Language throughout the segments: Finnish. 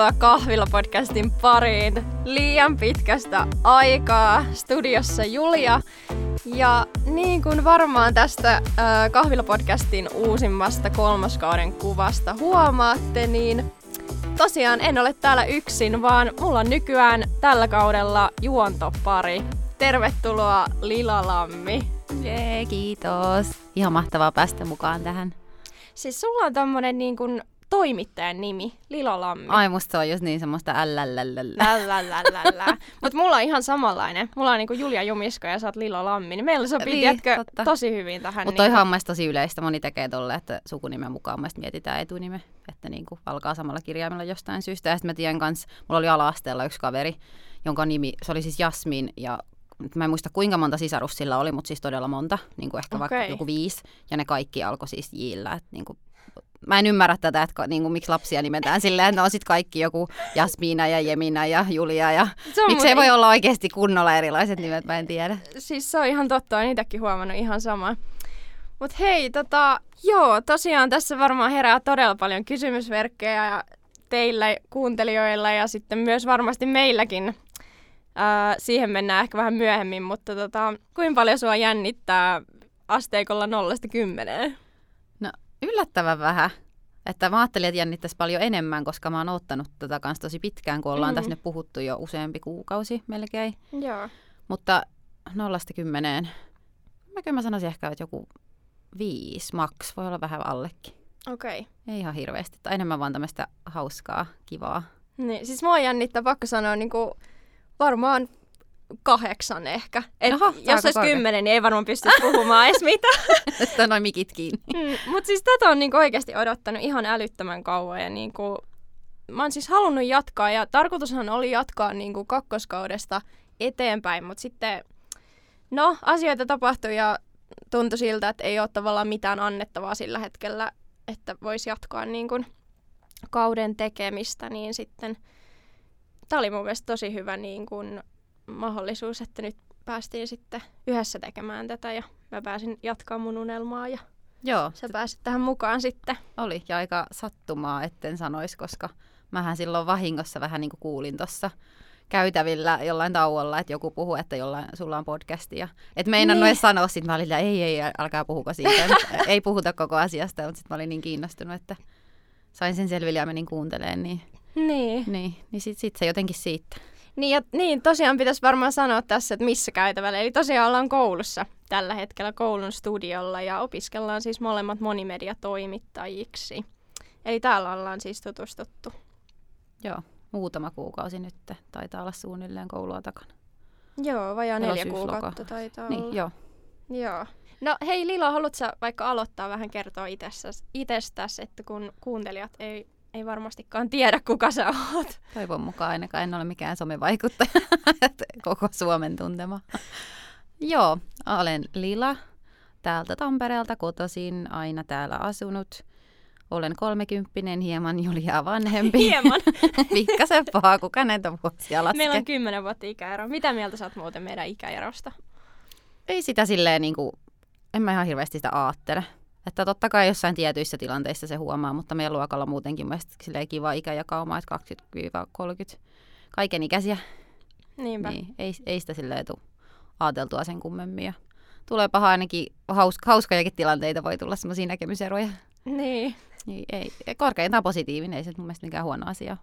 Tervetuloa Kahvila-podcastin pariin. Liian pitkästä aikaa studiossa Julia. Ja niin kuin varmaan tästä äh, Kahvila-podcastin uusimmasta kolmoskauden kuvasta huomaatte, niin tosiaan en ole täällä yksin, vaan mulla on nykyään tällä kaudella juontopari. Tervetuloa Lila Lammi. Jee, kiitos. Ihan mahtavaa päästä mukaan tähän. Siis sulla on tommonen niin kuin toimittajan nimi, Lilo Lammi. Ai, musta se on just niin semmoista ällällällällä. Mut mulla on ihan samanlainen. Mulla on niinku Julia Jumisko ja sä oot Lilo Lammi. Niin meillä sopii, niin, tiedätkö, totta. tosi hyvin tähän. Mutta toi niin... tosi yleistä. Moni tekee tolle, että sukunimen mukaan mietitään etunime. Että niinku alkaa samalla kirjaimella jostain syystä. Ja sitten mä tiedän kans, mulla oli ala yksi kaveri, jonka nimi, se oli siis Jasmin ja mä en muista kuinka monta sisarusta sillä oli, mutta siis todella monta, niin kuin ehkä okay. vaikka joku viisi, ja ne kaikki alkoi siis jillä, että niin kuin mä en ymmärrä tätä, että niin kuin, miksi lapsia nimetään silleen, että on sitten kaikki joku Jasmiina ja Jemina ja Julia ja miksi ei voi olla oikeasti kunnolla erilaiset nimet, mä en tiedä. Siis se on ihan totta, olen itsekin huomannut ihan sama. Mutta hei, tota, joo, tosiaan tässä varmaan herää todella paljon kysymysverkkejä teillä kuuntelijoilla ja sitten myös varmasti meilläkin. Ää, siihen mennään ehkä vähän myöhemmin, mutta tota, kuinka paljon sua jännittää asteikolla nollasta kymmeneen? Yllättävän vähän. Että mä ajattelin, että jännittäisi paljon enemmän, koska mä oon ottanut tätä kanssa tosi pitkään, kun ollaan mm. tässä nyt puhuttu jo useampi kuukausi melkein. Joo. Mutta nollasta kymmeneen, mä kyllä mä sanoisin ehkä, että joku viisi maks, voi olla vähän allekin. Okei. Okay. Ei ihan hirveästi, tai enemmän vaan tämmöistä hauskaa, kivaa. Niin, siis mua jännittää, pakko sanoa, niin kuin varmaan kahdeksan ehkä. Et Aha, jos olisi kymmenen, niin ei varmaan pysty puhumaan edes mitään. Että noin mikit kiinni. Mm, Mutta siis tätä on niinku oikeasti odottanut ihan älyttömän kauan. Ja niinku, mä oon siis halunnut jatkaa ja tarkoitushan oli jatkaa niinku kakkoskaudesta eteenpäin, mutta sitten no asioita tapahtui ja tuntui siltä, että ei ole tavallaan mitään annettavaa sillä hetkellä, että voisi jatkaa niinku kauden tekemistä, niin sitten tämä oli mun mielestä tosi hyvä niin kuin mahdollisuus, että nyt päästiin sitten yhdessä tekemään tätä ja mä pääsin jatkaa mun unelmaa ja Joo. sä pääsit tähän mukaan sitten. Oli ja aika sattumaa, etten sanoisi, koska mähän silloin vahingossa vähän niin kuin kuulin tuossa käytävillä jollain tauolla, että joku puhuu, että jollain, sulla on podcasti. Ja, et en niin. edes sanoa, sit mä olin, ei, ei, älkää puhuko siitä. ei puhuta koko asiasta, mutta sitten mä olin niin kiinnostunut, että sain sen selville ja menin kuuntelemaan. Niin, niin. niin, niin sitten sit se jotenkin siitä. Niin, ja, niin, tosiaan pitäisi varmaan sanoa tässä, että missä käytävällä. Eli tosiaan ollaan koulussa tällä hetkellä koulun studiolla ja opiskellaan siis molemmat monimediatoimittajiksi. Eli täällä ollaan siis tutustuttu. Joo, muutama kuukausi nyt taitaa olla suunnilleen koulua takana. Joo, vajaa neljä kuukautta taitaa niin, olla. Joo. Joo. No hei Lila, haluatko vaikka aloittaa vähän kertoa itsestäsi, että kun kuuntelijat ei ei varmastikaan tiedä, kuka sä oot. Toivon mukaan ainakaan en ole mikään somevaikuttaja, koko Suomen tuntema. Joo, olen Lila, täältä Tampereelta kotoisin, aina täällä asunut. Olen kolmekymppinen, hieman Julia vanhempi. Hieman. Pikkasen paha, kuka näitä vuosia laskee. Meillä on kymmenen vuotta ikäero. Mitä mieltä sä oot muuten meidän ikäerosta? Ei sitä silleen niin kuin, en mä ihan hirveästi sitä aattele. Että totta kai jossain tietyissä tilanteissa se huomaa, mutta meidän luokalla muutenkin mielestäni kiva ikäjakauma, että 20-30 kaiken ikäisiä. Niinpä. Niin, ei, ei sitä silleen tule ajateltua sen kummemmin. Ja tulee paha ainakin hauska, hauskojakin tilanteita, voi tulla semmoisia näkemyseroja. Niin. niin ei, korkeintaan positiivinen, ei se mun mielestä mikään huono asia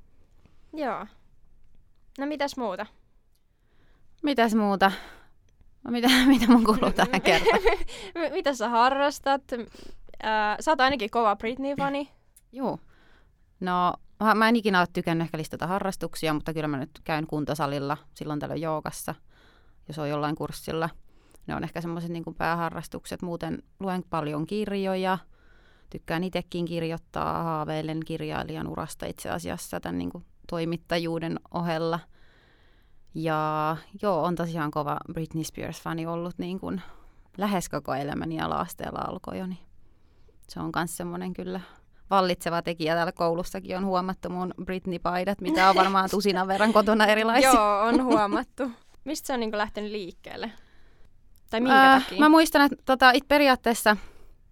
Joo. No mitäs muuta? Mitäs muuta? No mitä, mitä mun kuuluu tähän kertaan? mitä sä harrastat? Äh, sä oot ainakin kova Britney-fani. Joo. No, mä en ikinä ole tykännyt ehkä listata harrastuksia, mutta kyllä mä nyt käyn kuntosalilla silloin tällöin joogassa, jos on jollain kurssilla. Ne on ehkä semmoiset niin pääharrastukset. Muuten luen paljon kirjoja. Tykkään itsekin kirjoittaa, haaveilen kirjailijan urasta itse asiassa tämän niin kuin toimittajuuden ohella – ja joo, on tosiaan kova Britney Spears-fani ollut niin kuin lähes koko elämäni ala-asteella alkoi jo, niin se on myös semmoinen kyllä vallitseva tekijä täällä koulussakin on huomattu mun Britney-paidat, mitä on varmaan tusinan verran kotona erilaisia. Joo, on huomattu. Mistä se on niin lähtenyt liikkeelle? Tai minkä äh, takia? Mä muistan, että tota, it periaatteessa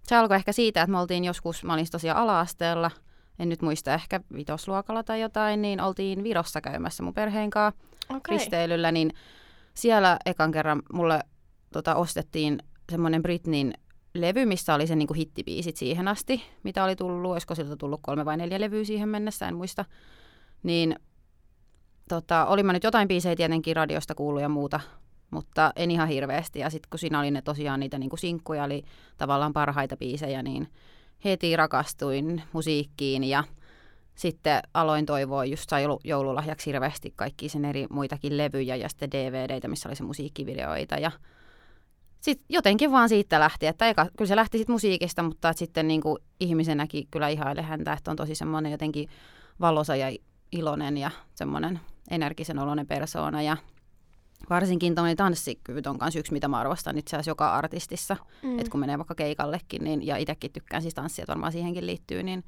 se alkoi ehkä siitä, että me oltiin joskus, mä olin tosiaan ala-asteella, en nyt muista, ehkä vitosluokalla tai jotain, niin oltiin Virossa käymässä mun perheen kanssa Okei. risteilyllä, niin siellä ekan kerran mulle tota, ostettiin semmoinen Britnin levy, missä oli se niinku hittibiisit siihen asti, mitä oli tullut, olisiko siltä tullut kolme vai neljä levyä siihen mennessä, en muista. Niin tota, oli mä nyt jotain biisejä tietenkin radiosta kuullut ja muuta, mutta en ihan hirveästi. Ja sitten kun siinä oli ne tosiaan niitä niinku sinkkuja, oli tavallaan parhaita biisejä, niin heti rakastuin musiikkiin ja sitten aloin toivoa, just sai joulu- joululahjaksi hirveästi kaikki sen eri muitakin levyjä ja sitten DVDitä, missä oli se musiikkivideoita ja sitten jotenkin vaan siitä lähti, että eka, kyllä se lähti sitten musiikista, mutta sitten niin kuin ihmisenäkin kyllä ihaile häntä, että on tosi semmoinen jotenkin valosa ja iloinen ja semmoinen energisen oloinen persoona ja varsinkin tuommoinen tanssikyvyt on myös yksi, mitä mä arvostan itse asiassa joka artistissa, Mm. että kun menee vaikka keikallekin, niin, ja itsekin tykkään siis tanssia, että varmaan siihenkin liittyy, niin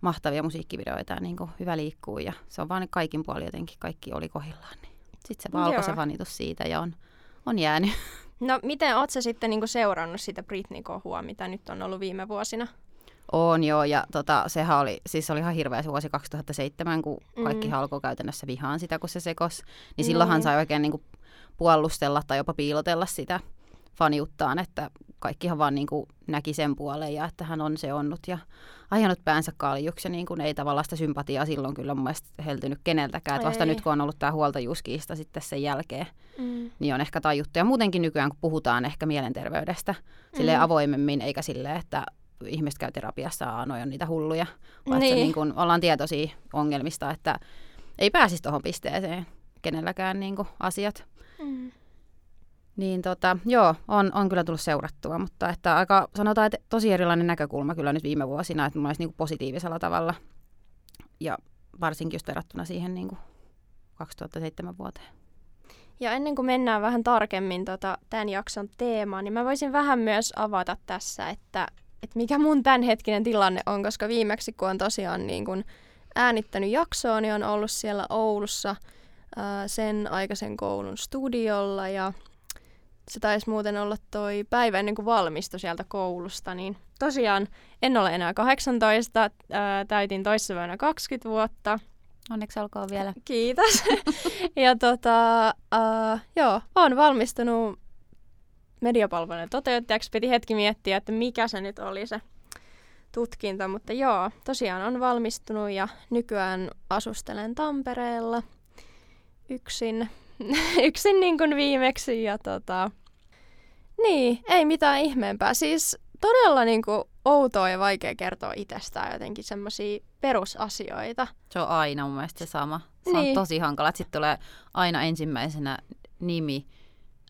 mahtavia musiikkivideoita ja niin kuin hyvä liikkuu ja se on vaan kaikin puolin jotenkin kaikki oli kohillaan. Niin. Sitten se vaan alkoi se vanitus siitä ja on, on jäänyt. No miten oot sä sitten niinku seurannut sitä Britney-kohua, mitä nyt on ollut viime vuosina? On joo, ja tota, sehän oli, siis oli ihan hirveä se vuosi 2007, kun kaikki Mm. mm. alkoi käytännössä vihaan sitä, kun se sekos. Niin silloinhan Niin. sai oikein niinku puolustella tai jopa piilotella sitä faniuttaan, että kaikkihan vaan niinku näki sen puoleen ja että hän on se onnut ja ajanut päänsä kaljuksi ja niin kuin ei tavallaan sitä sympatiaa silloin kyllä mun mielestä heltynyt keneltäkään. Että vasta Ei. nyt kun on ollut tämä huoltajuuskiista sitten sen jälkeen, Mm. niin on ehkä tajuttu. Ja muutenkin nykyään, kun puhutaan ehkä mielenterveydestä silleen Mm. avoimemmin, eikä silleen, että ihmiset käy terapiassa, aa, noi on niitä hulluja. Vaan niin. Niin. niin kun ollaan tietoisia ongelmista, että ei pääsisi tuohon pisteeseen kenelläkään niin kuin asiat. Mm. Niin tota, joo, on, on kyllä tullut seurattua, mutta että aika sanotaan, että tosi erilainen näkökulma kyllä nyt viime vuosina, että mun mielestä niin kuin positiivisella tavalla. Ja varsinkin just verrattuna siihen niin kuin 2007 vuoteen. Ja ennen kuin mennään vähän tarkemmin tota, tämän jakson teemaan, niin mä voisin vähän myös avata tässä, että, että mikä mun tämänhetkinen tilanne on, koska viimeksi kun on tosiaan niin kun äänittänyt jaksoa, niin on ollut siellä Oulussa ää, sen aikaisen koulun studiolla ja se taisi muuten olla toi päivä ennen kuin valmistui sieltä koulusta, niin tosiaan en ole enää 18, ää, täytin toissapäivänä 20 vuotta, Onneksi alkaa vielä. Kiitos. ja tota, uh, joo, olen valmistunut mediapalvelujen toteuttajaksi. Piti hetki miettiä, että mikä se nyt oli se tutkinto, mutta joo, tosiaan on valmistunut ja nykyään asustelen Tampereella yksin, yksin niin kuin viimeksi. Ja tota, niin, ei mitään ihmeempää. Siis todella niin kuin outoa ja vaikea kertoa itsestään jotenkin semmoisia perusasioita. Se on aina mun mielestä se sama. Se Niin. on tosi hankala, sitten tulee aina ensimmäisenä nimi,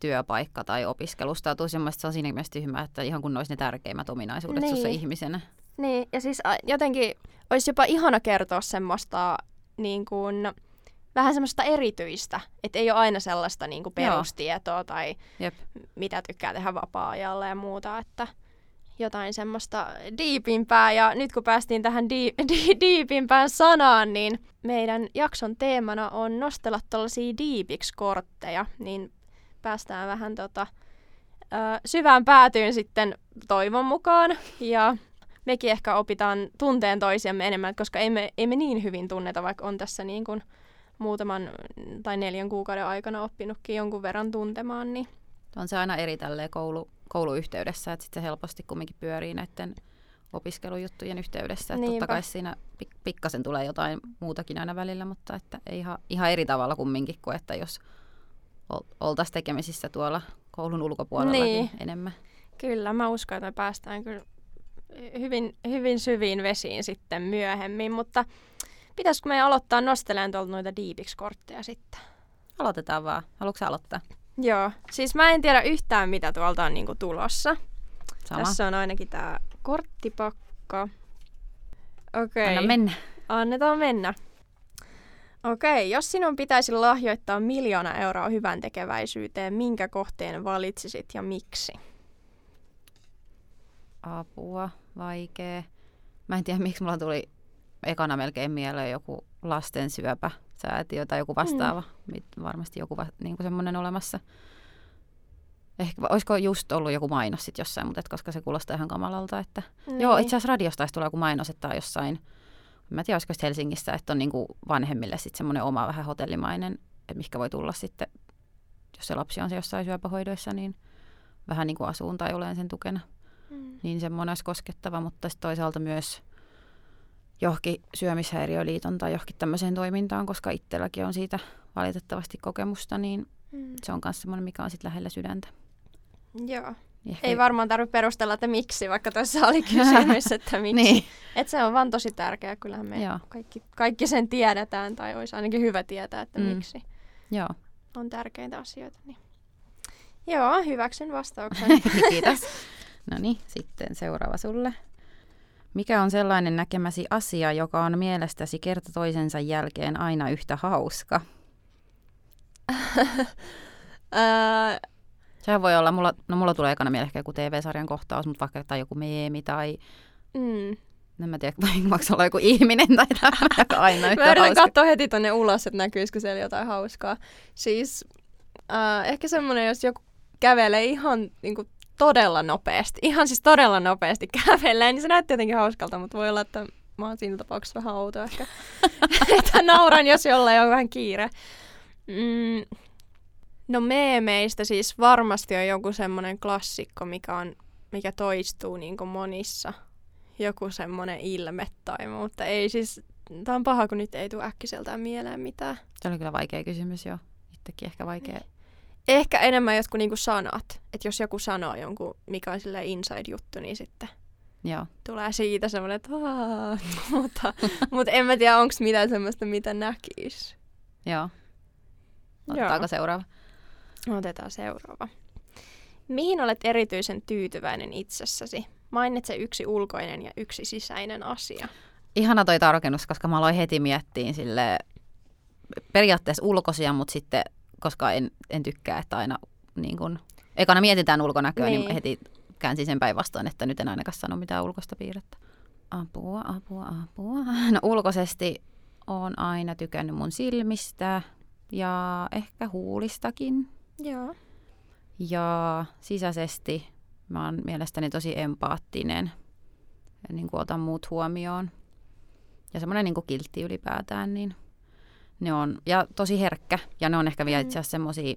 työpaikka tai opiskelusta. Tosi mun se on siinä mielessä tyhmää, että ihan kun ne olisi ne tärkeimmät ominaisuudet niin. sussa Niin. ihmisenä. Niin, ja siis jotenkin olisi jopa ihana kertoa semmoista niin kuin, vähän semmoista erityistä, että ei ole aina sellaista niin kuin Joo. perustietoa tai Jep. mitä tykkää tehdä vapaa-ajalla ja muuta, että jotain semmoista diipimpää. Ja nyt kun päästiin tähän di- di- diipimpään sanaan, niin meidän jakson teemana on nostella tällaisia diipiksi-kortteja, niin päästään vähän tota, ö, syvään päätyyn sitten toivon mukaan. Ja mekin ehkä opitaan tunteen toisiamme enemmän, koska ei me, ei me niin hyvin tunneta, vaikka on tässä niin kuin muutaman tai neljän kuukauden aikana oppinutkin jonkun verran tuntemaan, niin On se aina eri tälleen koulu, kouluyhteydessä, että sitten se helposti kumminkin pyörii näiden opiskelujuttujen yhteydessä. Että totta kai siinä pik- pikkasen tulee jotain muutakin aina välillä, mutta että ei ihan, ihan eri tavalla kumminkin kuin, että jos ol- oltaisiin tekemisissä tuolla koulun ulkopuolellakin Niin. enemmän. Kyllä, mä uskon, että me päästään kyllä hyvin, hyvin syviin vesiin sitten myöhemmin, mutta pitäisikö meidän aloittaa nostelemaan tuolta noita diipiksi-kortteja sitten? Aloitetaan vaan. Haluatko aloittaa? Joo, siis mä en tiedä yhtään mitä tuolta on niinku tulossa. Sama. Tässä on ainakin tää korttipakka. Okei, Anna mennä. annetaan mennä. Okei, jos sinun pitäisi lahjoittaa miljoona euroa hyvän tekeväisyyteen, minkä kohteen valitsisit ja miksi? Apua, vaikea. Mä en tiedä, miksi mulla tuli ekana melkein mieleen joku lastensyöpä säätiö tai joku vastaava. Mm. Varmasti joku va- niin semmoinen olemassa. Ehkä, olisiko just ollut joku mainos sit jossain, mutta et koska se kuulostaa ihan kamalalta. Että... Niin. Joo, itse asiassa radiosta taisi tulla joku mainos, että on jossain mä en tiedä, olisiko Helsingissä, että on niin kuin vanhemmille sitten semmoinen oma vähän hotellimainen, että mikä voi tulla sitten, jos se lapsi on se jossain syöpähoidoissa, niin vähän niin kuin asuun tai olen sen tukena. Mm. Niin semmoinen olisi koskettava, mutta sitten toisaalta myös johonkin syömishäiriöliiton tai johonkin tämmöiseen toimintaan, koska itselläkin on siitä valitettavasti kokemusta, niin mm. se on myös semmoinen, mikä on sitten lähellä sydäntä. Joo. Niin ehkä... Ei varmaan tarvitse perustella, että miksi, vaikka tuossa oli kysymys, että miksi. niin. Et se on vaan tosi tärkeää, kyllähän me kaikki, kaikki sen tiedetään, tai olisi ainakin hyvä tietää, että mm. miksi. Joo. On tärkeitä asioita. Niin. Joo, hyväksyn vastauksen. Kiitos. No niin, sitten seuraava sulle. Mikä on sellainen näkemäsi asia, joka on mielestäsi kerta toisensa jälkeen aina yhtä hauska? Sehän voi olla, mulla, no mulla tulee ekana mieleen joku TV-sarjan kohtaus, mutta vaikka tai joku meemi tai... Mm. En mä tiedä, voinko olla joku ihminen tai tämmöinen, aina yhtä Mä yritän katsoa heti tonne ulos, että näkyisikö siellä jotain hauskaa. Siis äh, ehkä semmoinen, jos joku kävelee ihan niin kuin, todella nopeasti, ihan siis todella nopeasti kävelee, niin se näyttää jotenkin hauskalta, mutta voi olla, että mä oon siinä tapauksessa vähän outo ehkä. että nauran, jos jollain on vähän kiire. Mm, no meemeistä siis varmasti on joku semmoinen klassikko, mikä, on, mikä toistuu niin kuin monissa. Joku semmoinen ilme tai mutta ei siis, tää on paha, kun nyt ei tule äkkiseltään mieleen mitään. Se oli kyllä vaikea kysymys jo. Itsekin ehkä vaikea. Niin. Ehkä enemmän jotkut niinku sanat. Että jos joku sanoo jonkun, mikä on sille inside-juttu, niin sitten Joo. tulee siitä semmoinen, että mutta, mutta en mä tiedä, onko mitään semmoista, mitä näkisi. Joo. Otetaanko Joo. seuraava? Otetaan seuraava. Mihin olet erityisen tyytyväinen itsessäsi? Mainitse yksi ulkoinen ja yksi sisäinen asia. Ihana toi tarkennus, koska mä aloin heti miettiä sille periaatteessa ulkoisia, mutta sitten koska en, en tykkää, että aina niin kun, ekana mietitään ulkonäköä, niin, niin heti käänsin sen päinvastoin, että nyt en ainakaan sano mitään ulkoista piirrettä. Apua, apua, apua. No ulkoisesti on aina tykännyt mun silmistä ja ehkä huulistakin. Joo. Ja sisäisesti mä oon mielestäni tosi empaattinen ja niin kuin otan muut huomioon. Ja semmoinen niin kiltti ylipäätään, niin ne on, ja tosi herkkä, ja ne on ehkä vielä mm. itse asiassa semmoisia,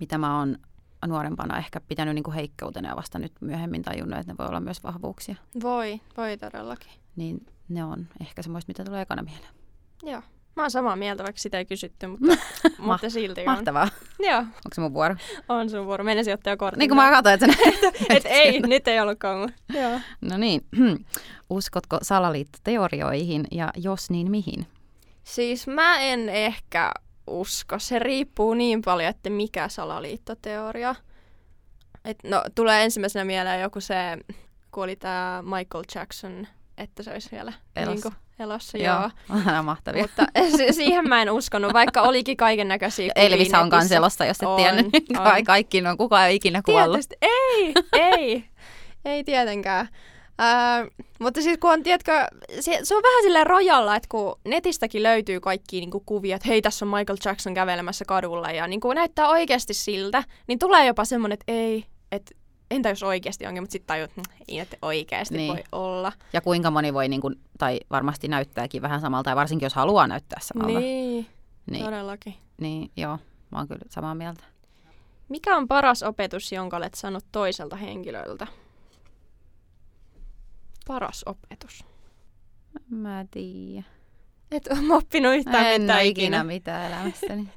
mitä mä oon nuorempana ehkä pitänyt niin kuin heikkoutena ja vasta nyt myöhemmin tajunnut, että ne voi olla myös vahvuuksia. Voi, voi todellakin. Niin ne on ehkä semmoista, mitä tulee ekana mieleen. Joo. Mä oon samaa mieltä, vaikka sitä ei kysytty, mutta, mutta silti on. Mahtavaa. Joo. Onko se mun vuoro? On sun vuoro. Menisin ottaa jo kortin. Niin kuin mä katsoin, että et ei, nyt ei ollutkaan. Joo. No niin. Uskotko salaliittoteorioihin ja jos niin mihin? Siis mä en ehkä usko. Se riippuu niin paljon, että mikä salaliittoteoria. Et no, tulee ensimmäisenä mieleen joku se, kun oli tämä Michael Jackson, että se olisi vielä elossa. Niin kuin, elossa joo. joo. mahtavia. Mutta siihen mä en uskonut, vaikka olikin kaiken näköisiä Elvis on kans elossa, jos et on, tiennyt. On. Kaikki on, kukaan ei ikinä kuollut. Tietysti, ei, ei, ei tietenkään. Öö, mutta siis kun on, tiedätkö, se, se on vähän silleen rojalla, että kun netistäkin löytyy kaikki niin kuvia, että hei, tässä on Michael Jackson kävelemässä kadulla ja niin kuin näyttää oikeasti siltä, niin tulee jopa semmoinen, että ei, että entä jos oikeasti onkin, mutta sitten tajut, että hm, ei että oikeasti niin. voi olla. Ja kuinka moni voi, niin kuin, tai varmasti näyttääkin vähän samalta, ja varsinkin jos haluaa näyttää samalta. Niin, niin. todellakin. Niin, joo, mä oon kyllä samaa mieltä. Mikä on paras opetus, jonka olet saanut toiselta henkilöltä? Paras opetus? Mä tiedä. Et ole oppinut yhtään en mitään ikinä. ikinä mitään elämästäni.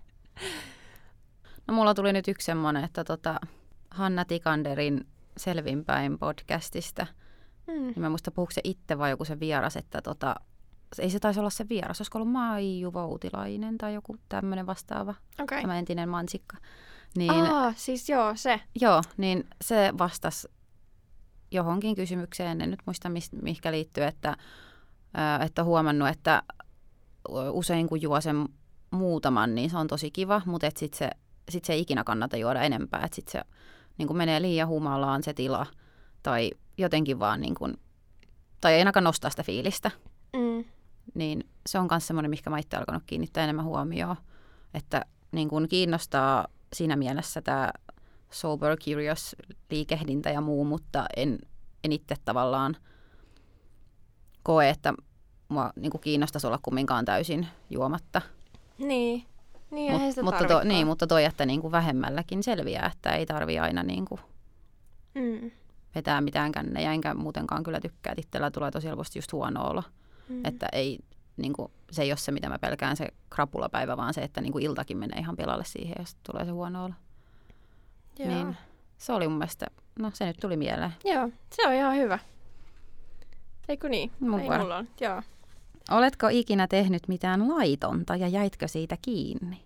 no mulla tuli nyt yksi semmonen, että tota, Hanna Tikanderin Selvinpäin podcastista. Mm. Niin mä muista puhuuko se itse vai joku se vieras, että tota, ei se taisi olla se vieras, olisiko ollut Maiju Voutilainen tai joku tämmöinen vastaava, okay. tämä entinen mansikka. Niin, Aa, siis joo, se. Joo, niin se vastasi johonkin kysymykseen, en nyt muista mihinkä liittyy, että, että huomannut, että usein kun juo sen muutaman, niin se on tosi kiva, mutta sitten se, sit se ei ikinä kannata juoda enempää, että sitten se niin menee liian humalaan se tila tai jotenkin vaan niin kuin, tai ei ainakaan nostaa sitä fiilistä. Mm. Niin se on myös semmoinen, mikä mä itse alkanut kiinnittää enemmän huomioon, että niin kuin kiinnostaa siinä mielessä tämä sober curious liikehdintä ja muu, mutta en, en itse tavallaan koe, että mua niin kuin kiinnostaisi olla kumminkaan täysin juomatta. Niin. Niin, Mut, sitä mutta, to, niin, mutta toi, että niin kuin vähemmälläkin selviää, että ei tarvi aina niin kuin Mm. vetää mitään kännejä, enkä muutenkaan kyllä tykkää, että itsellä tulee tosi helposti just huono olo. Mm. Että ei, niin kuin, se ei ole se, mitä mä pelkään, se krapulapäivä, vaan se, että niin kuin iltakin menee ihan pilalle siihen, jos tulee se huono olo. Joo. Niin se oli mun mielestä, no se nyt tuli mieleen. Joo, se on ihan hyvä. Eikö niin? Mun Ei vuoro. mulla on. Joo. Oletko ikinä tehnyt mitään laitonta ja jäitkö siitä kiinni?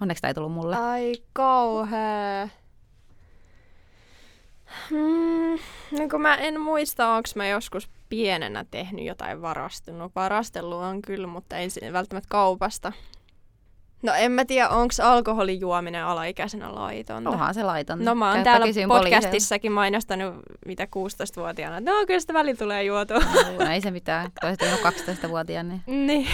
Onneksi tämä ei tullut mulle. Ai kauhea. Mm, niin kun mä en muista, onko mä joskus pienenä tehnyt jotain varastunut. Varastelua on kyllä, mutta ei välttämättä kaupasta. No en mä tiedä, onko alkoholijuominen alaikäisenä laitonta. Onhan se laitonta. No mä oon täällä podcastissakin mainostanut mitä 16-vuotiaana. että No kyllä sitä välillä tulee juotua. No, ei se mitään. Toiset on 12-vuotiaan. Niin. niin.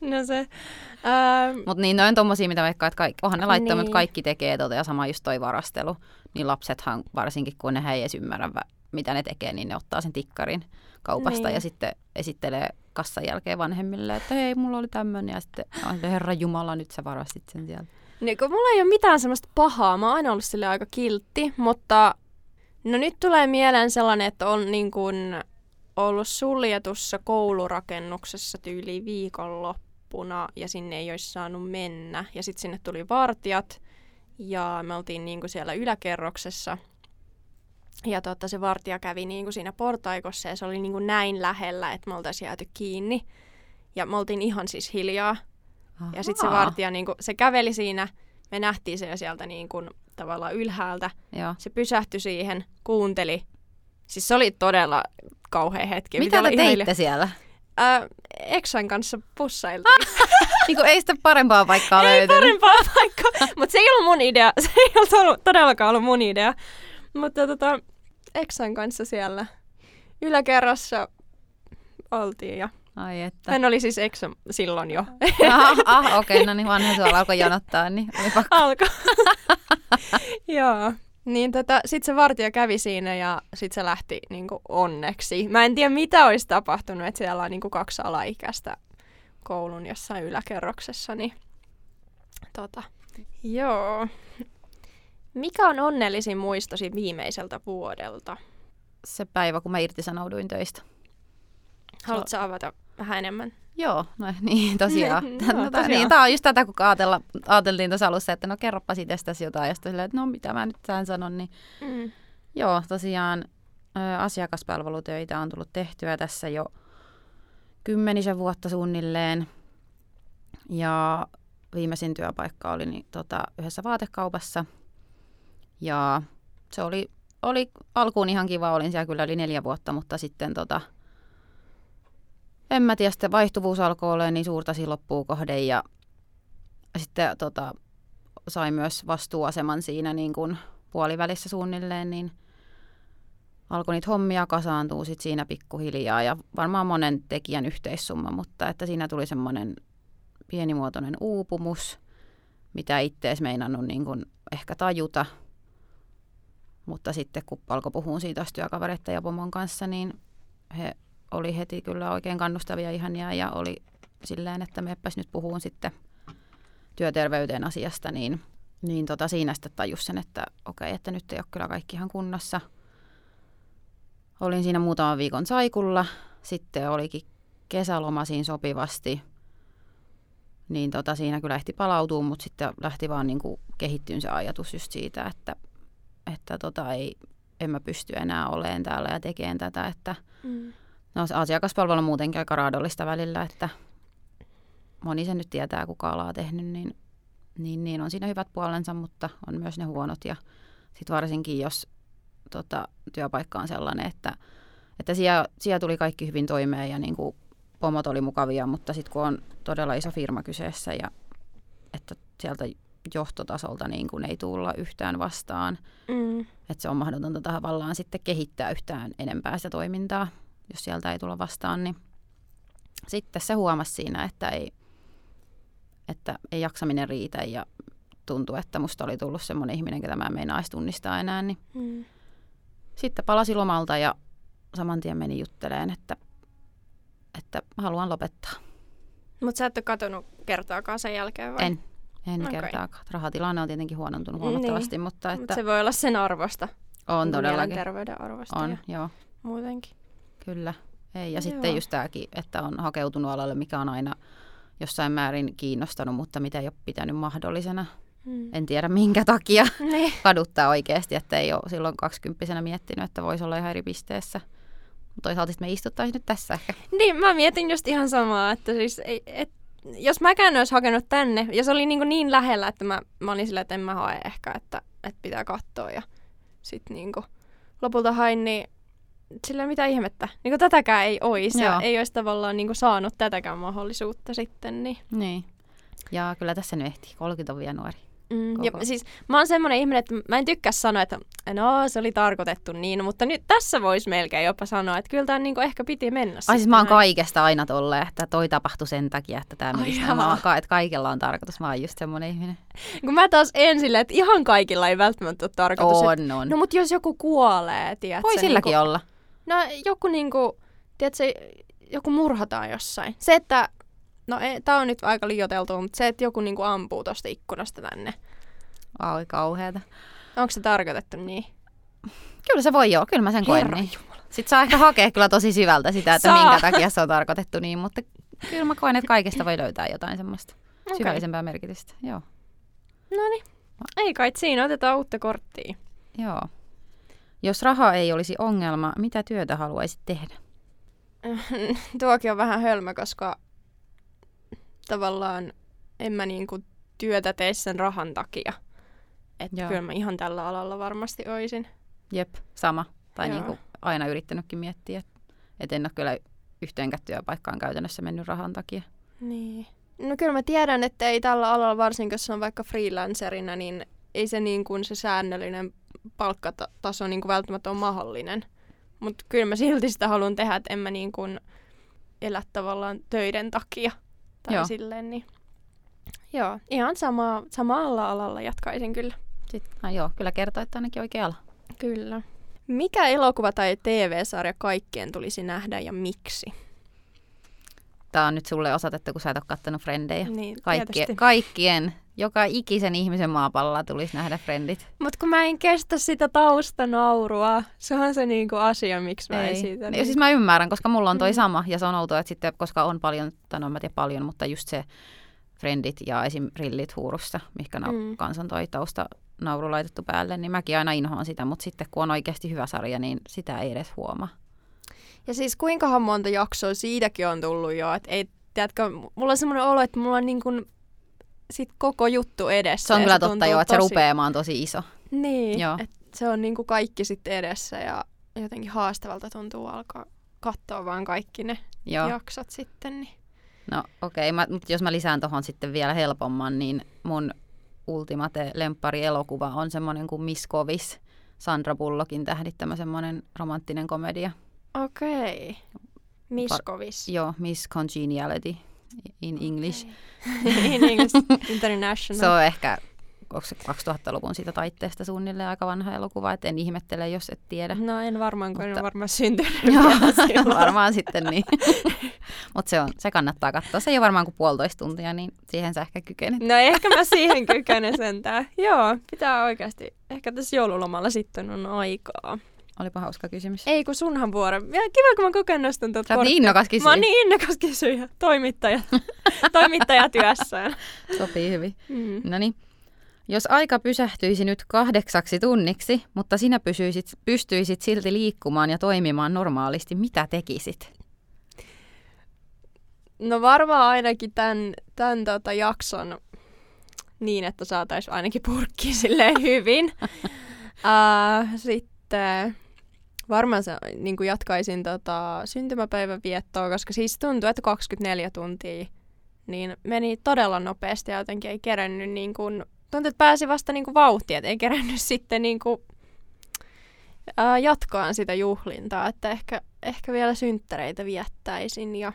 no se. Ähm, Mutta niin, ne on tommosia, mitä vaikka, että kaikki, onhan ne laittomia, Niin. kaikki tekee tota, ja sama just toi varastelu. Niin lapsethan, varsinkin kun ne ei edes ymmärrä, mitä ne tekee, niin ne ottaa sen tikkarin kaupasta Niin. ja sitten esittelee kassan jälkeen vanhemmille, että hei, mulla oli tämmöinen. Ja sitten, herra Jumala, nyt sä varastit sen sieltä. Niin kun mulla ei ole mitään semmoista pahaa, mä oon aina ollut sille aika kiltti, mutta no nyt tulee mieleen sellainen, että on niin kuin ollut suljetussa koulurakennuksessa tyyli viikonloppuna ja sinne ei olisi saanut mennä. Ja sitten sinne tuli vartijat ja me oltiin niin kuin siellä yläkerroksessa. Ja totta, se vartija kävi niin kuin siinä portaikossa ja se oli niin kuin näin lähellä, että me oltaisiin jääty kiinni. Ja me oltiin ihan siis hiljaa. Ja sitten se vartija, niin kun, se käveli siinä, me nähtiin se jo sieltä niin kun, tavallaan ylhäältä. Joo. Se pysähtyi siihen, kuunteli. Siis se oli todella kauhea hetki. Mitä te ihan teitte hiljaa. siellä? Ää, Exan kanssa pussailtiin. niin kuin, ei sitä parempaa paikkaa ei löytynyt. parempaa paikkaa. Mutta se ei ollut mun idea. Se ei ollut, todellakaan ollut mun idea. Mutta tota, Exan kanssa siellä yläkerrassa oltiin ja Ai että. hän oli siis Exan silloin jo. ah, ah okei, okay, no niin vanha tuolla alkoi jonottaa, niin oli pakko. Alkoi. Joo. Niin tota, sit se vartija kävi siinä ja sit se lähti niinku onneksi. Mä en tiedä mitä olisi tapahtunut, että siellä on niinku kaksi alaikäistä koulun jossain yläkerroksessa. Niin, tota, joo. Mikä on onnellisin muistosi viimeiseltä vuodelta? Se päivä, kun mä irtisanouduin töistä. Haluatko avata vähän enemmän? Joo, no niin tosiaan. Joo, Tätä, tosiaan. Niin, tämä on just tätä, kun ajatella, ajateltiin tuossa alussa, että no kerropa itsestäsi jotain, ja sitten että no mitä mä nyt tähän sanon, niin Mm. joo, tosiaan asiakaspalvelutöitä on tullut tehtyä tässä jo kymmenisen vuotta suunnilleen, ja viimeisin työpaikka oli niin, tota, yhdessä vaatekaupassa, ja se oli, oli alkuun ihan kiva, olin siellä kyllä yli neljä vuotta, mutta sitten tota, en mä tiedä, sitten vaihtuvuus alkoi olla niin suurta siinä loppuun kohden ja sitten tota, sai myös vastuuaseman siinä niin kuin puolivälissä suunnilleen, niin alkoi niitä hommia kasaantua sit siinä pikkuhiljaa ja varmaan monen tekijän yhteissumma, mutta että siinä tuli semmoinen pienimuotoinen uupumus, mitä itse meinannut niin kuin ehkä tajuta. Mutta sitten kun alkoi puhua siitä taas työkavereiden ja pomon kanssa, niin he oli heti kyllä oikein kannustavia ihania ja oli silleen, että mepäs nyt puhuun sitten työterveyteen asiasta, niin, niin tota siinä sitten tajus sen, että okei, että nyt ei ole kyllä kaikki ihan kunnossa. Olin siinä muutaman viikon saikulla, sitten olikin kesäloma siinä sopivasti, niin tota siinä kyllä ehti palautua, mutta sitten lähti vaan niin kehittyyn se ajatus just siitä, että, että tota ei, en mä pysty enää olemaan täällä ja tekemään tätä, että Mm. No se asiakaspalvelu on muutenkin aika raadollista välillä, että moni sen nyt tietää, kuka alaa tehnyt, niin, niin, niin on siinä hyvät puolensa, mutta on myös ne huonot. Ja sitten varsinkin, jos tota, työpaikka on sellainen, että, että siellä, siellä tuli kaikki hyvin toimeen ja niin kuin pomot oli mukavia, mutta sitten kun on todella iso firma kyseessä ja että sieltä johtotasolta niin kuin ei tulla yhtään vastaan, Mm. että se on mahdotonta tavallaan sitten kehittää yhtään enempää sitä toimintaa, jos sieltä ei tulla vastaan, niin sitten se huomasi siinä, että ei, että ei jaksaminen riitä ja tuntui, että musta oli tullut semmoinen ihminen, ketä mä en meinaa tunnistaa enää, niin Mm. sitten palasi lomalta ja saman tien menin jutteleen, että, että haluan lopettaa. Mutta sä et ole katonut kertaakaan sen jälkeen vai? En, en Okei. kertaakaan. Rahatilanne on tietenkin huonontunut Niin. huomattavasti, mutta Mut että se voi olla sen arvosta. on todellakin. Mielenterveyden arvosta On, ja joo, muutenkin. kyllä. Ei. Ja Joo. sitten just tämäkin, että on hakeutunut alalle, mikä on aina jossain määrin kiinnostanut, mutta mitä ei ole pitänyt mahdollisena. Mm. En tiedä minkä takia. Niin. kaduttaa oikeasti, että ei ole silloin kaksikymppisenä miettinyt, että voisi olla ihan eri pisteessä. Mutta toisaalta me istuttaisiin nyt tässä ehkä. niin, mä mietin just ihan samaa, että siis ei, et, jos mäkään olisi hakenut tänne, ja se oli niin, niin lähellä, että mä, mä olin sillä, että en mä hae ehkä, että, että pitää katsoa ja sitten niin lopulta hain, niin sillä mitä ihmettä. Niin tätäkään ei olisi ja Joo. ei olisi tavallaan niin saanut tätäkään mahdollisuutta sitten. Niin. Niin. Ja kyllä tässä nyt ehtii. 30 on vielä nuori. Mm, ja siis mä oon semmoinen ihminen, että mä en tykkää sanoa, että no se oli tarkoitettu niin, mutta nyt tässä voisi melkein jopa sanoa, että kyllä tämä niin ehkä piti mennä. Ai siis mä oon kaikesta aina tolleen, että toi tapahtui sen takia, että tämä jaa. Mä oon, että kaikella on tarkoitus. Mä oon just semmoinen ihminen. Kun mä taas en silleen, että ihan kaikilla ei välttämättä ole tarkoitus. että- On, on. No mutta jos joku kuolee, tiedätkö? Voi silläkin niinku, olla. No joku niinku, tiedätkö, joku murhataan jossain. Se, että, no ei, tää on nyt aika liioteltu, mutta se, että joku niinku ampuu tosta ikkunasta tänne. Oi kauheeta. Onko se tarkoitettu niin? Kyllä se voi olla. Kyllä mä sen koen Herra niin. Sitten saa ehkä hakea kyllä tosi syvältä sitä, että Saa. minkä takia se on tarkoitettu niin, mutta kyllä mä koen, että kaikesta voi löytää jotain semmoista Okei. syvällisempää merkitystä. Joo. No niin. Ei kai siinä, otetaan uutta korttia. Joo. Jos raha ei olisi ongelma, mitä työtä haluaisit tehdä? Tuokin on vähän hölmö, koska tavallaan en mä niinku työtä tee sen rahan takia. Että kyllä mä ihan tällä alalla varmasti oisin. Jep, sama. Tai Joo. niin kuin aina yrittänytkin miettiä, että et en ole kyllä yhteenkään työpaikkaan käytännössä mennyt rahan takia. Niin. No kyllä mä tiedän, että ei tällä alalla, varsinkin jos on vaikka freelancerina, niin ei se, niin kuin se säännöllinen palkkataso niin kuin välttämättä ole mahdollinen. Mutta kyllä mä silti sitä haluan tehdä, että en mä niin kuin elä tavallaan töiden takia. Tai Joo. Silleen, niin Joo, ihan sama, samalla alalla jatkaisin kyllä. Sitten, no joo, kyllä kertoo, että ainakin oikea ala. Kyllä. Mikä elokuva tai TV-sarja kaikkien tulisi nähdä ja miksi? Tämä on nyt sulle osoitettu, kun sä et ole kattonut Frendejä. Niin, Kaikkien, tietysti. kaikkien, joka ikisen ihmisen maapallolla tulisi nähdä Frendit. Mutta kun mä en kestä sitä taustanaurua, se on se niinku asia, miksi mä en siitä... Ja siis mä ymmärrän, koska mulla on toi Mm. sama ja se on outoa, että sitten, koska on paljon, tai no mä tiedä paljon, mutta just se Friendit ja esim. Rillit huurussa, mikä nau- Mm. kanssa on toi tausta nauru laitettu päälle, niin mäkin aina inhoan sitä, mutta sitten kun on oikeasti hyvä sarja, niin sitä ei edes huomaa. Ja siis kuinkahan monta jaksoa siitäkin on tullut jo, että ei, tiedätkö, mulla on semmoinen olo, että mulla on niin kuin sit koko juttu edessä. Se on kyllä totta jo, että se tosi- rupeamaan on tosi iso. Niin, Joo. että se on niin kuin kaikki sitten edessä ja jotenkin haastavalta tuntuu alkaa katsoa vaan kaikki ne Joo. jaksot sitten. Niin. No okei, okay, mutta jos mä lisään tuohon sitten vielä helpomman, niin mun ultimate elokuva on semmoinen kuin Miss Kovis, Sandra Bullockin tähdittämä semmoinen romanttinen komedia. Okei. Miskovis. Joo, Miss Congeniality in English. In English International. Se on ehkä onko se 2000-luvun siitä taitteesta suunnilleen aika vanha elokuva, et en ihmettele, jos et tiedä. No en varmaan, kun en Mutta- ole varmaan syntynyt Joo, varmaan sitten niin. Mutta se, on, se kannattaa katsoa. Se ei ole varmaan kuin puolitoista tuntia, niin siihen sä ehkä kykenet. No ehkä mä siihen kykenen sentään. Joo, pitää oikeasti. Ehkä tässä joululomalla sitten on aikaa. Olipa hauska kysymys. Ei kun sunhan vuoro. Ja kiva, kun mä koko ajan nostan tuota Sä oot niin innokas kysyä. Mä oon niin innokas kysyjä. Toimittaja. Toimittaja työssään. Sopii hyvin. Mm. No niin. Jos aika pysähtyisi nyt kahdeksaksi tunniksi, mutta sinä pysyisit, pystyisit silti liikkumaan ja toimimaan normaalisti, mitä tekisit? No varmaan ainakin tämän, tämän tota jakson niin, että saataisiin ainakin purkki silleen hyvin. uh, sitten varmaan se, niin kuin jatkaisin tota, syntymäpäivän viettoa, koska siis tuntuu, että 24 tuntia niin meni todella nopeasti ja jotenkin ei kerennyt niin kuin, tuntuu, että pääsi vasta niin kuin vauhtia, että ei kerennyt sitten niin kuin, ää, jatkaan sitä juhlintaa, että ehkä, ehkä vielä synttäreitä viettäisin ja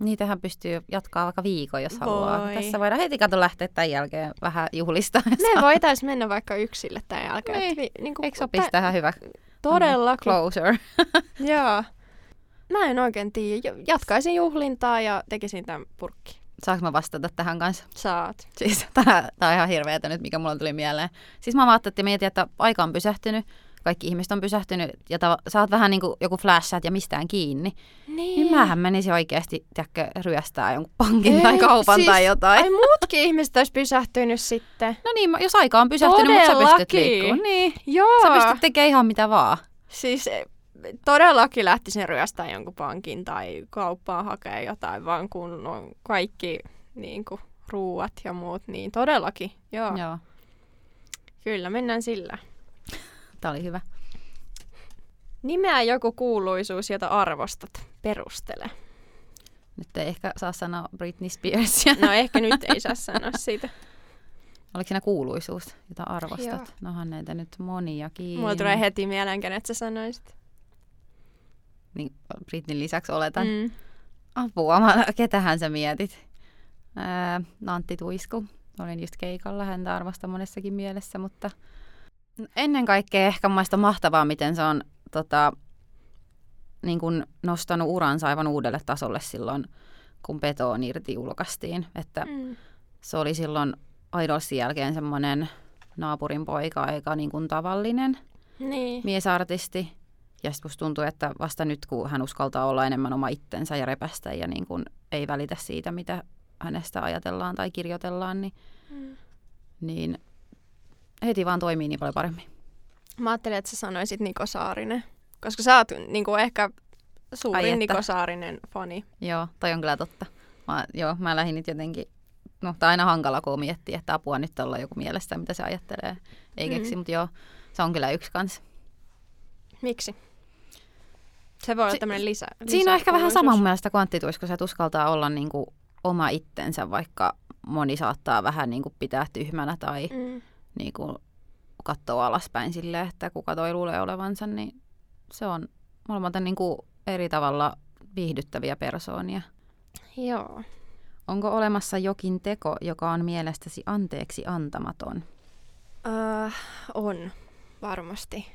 Niitähän pystyy jatkaa vaikka viikon, jos haluaa. Voi. Tässä voidaan heti kato lähteä tämän jälkeen vähän juhlistaa. Me voitaisiin mennä vaikka yksille tämän jälkeen. Niin. vi, niin kuin, Eikö sopisi tähän hyvä Todellakin. Closer. Joo. Mä en oikein tiedä. Jatkaisin juhlintaa ja tekisin tämän purkki. Saanko mä vastata tähän kanssa? Saat. Siis tää, tää on ihan hirveetä nyt, mikä mulla tuli mieleen. Siis mä ajattelin, että mietin, että aika on pysähtynyt, kaikki ihmiset on pysähtynyt ja tava, sä oot vähän niin kuin joku flashat ja mistään kiinni. Niin. Niin mähän menisin oikeasti, tiedätkö, ryöstää jonkun pankin tai kaupan siis, tai jotain. Ai muutkin ihmiset olisi pysähtynyt sitten. No niin, jos aika on pysähtynyt, mutta sä pystyt liikkumaan. Niin. Joo. Sä pystyt tekemään ihan mitä vaan. Siis eh, todellakin lähtisin ryöstää jonkun pankin tai kauppaan hakea jotain, vaan kun on kaikki niin kuin, ruuat ja muut, niin todellakin, joo. Joo, Kyllä, mennään sillä. Tää oli hyvä. Nimeä joku kuuluisuus, jota arvostat. Perustele. Nyt ei ehkä saa sanoa Britney Spearsia. No ehkä nyt ei saa sanoa siitä. Oliko siinä kuuluisuus, jota arvostat? Joo. Nohan näitä nyt moniakin. Mulla tulee heti mieleen, kenet sä sanoisit. Niin Britneyn lisäksi oletan. Mm. Apua, mä, ketähän sä mietit? Ää, Antti Tuisku. Olin just keikalla, häntä arvostan monessakin mielessä, mutta ennen kaikkea ehkä on mahtavaa, miten se on tota, niin kun nostanut uransa aivan uudelle tasolle silloin, kun Petoon irti julkaistiin. Että Mm. se oli silloin Idolsin jälkeen semmoinen naapurin poika, aika niin kuin tavallinen Niin. miesartisti. Ja sitten musta tuntuu, että vasta nyt, kun hän uskaltaa olla enemmän oma itsensä ja repästä ja niin kuin ei välitä siitä, mitä hänestä ajatellaan tai kirjoitellaan, niin, Mm. niin heti vaan toimii niin paljon paremmin. Mä ajattelin, että sä sanoisit Niko Saarinen. Koska sä oot niin kuin ehkä suurin. Niko Saarinen fani. Joo, toi on kyllä totta. Mä, joo, mä lähdin nyt jotenkin, no tää on aina hankala, kun miettii, että apua nyt olla joku mielestä, mitä se ajattelee. Ei Mm. keksi, mutta joo, se on kyllä yksi kans. Miksi? Se voi olla Si- tämmöinen lisä. Siinä on ehkä vähän sama mun mielestä kuin Antti Tuisku, se että uskaltaa olla niin kuin oma itsensä, vaikka moni saattaa vähän niin kuin pitää tyhmänä tai Mm. Niin kuin katsoo alaspäin silleen, että kuka toi luulee olevansa, niin se on molemmat niin kuin eri tavalla viihdyttäviä persoonia. Joo. Onko olemassa jokin teko, joka on mielestäsi anteeksi antamaton? Uh, on, varmasti.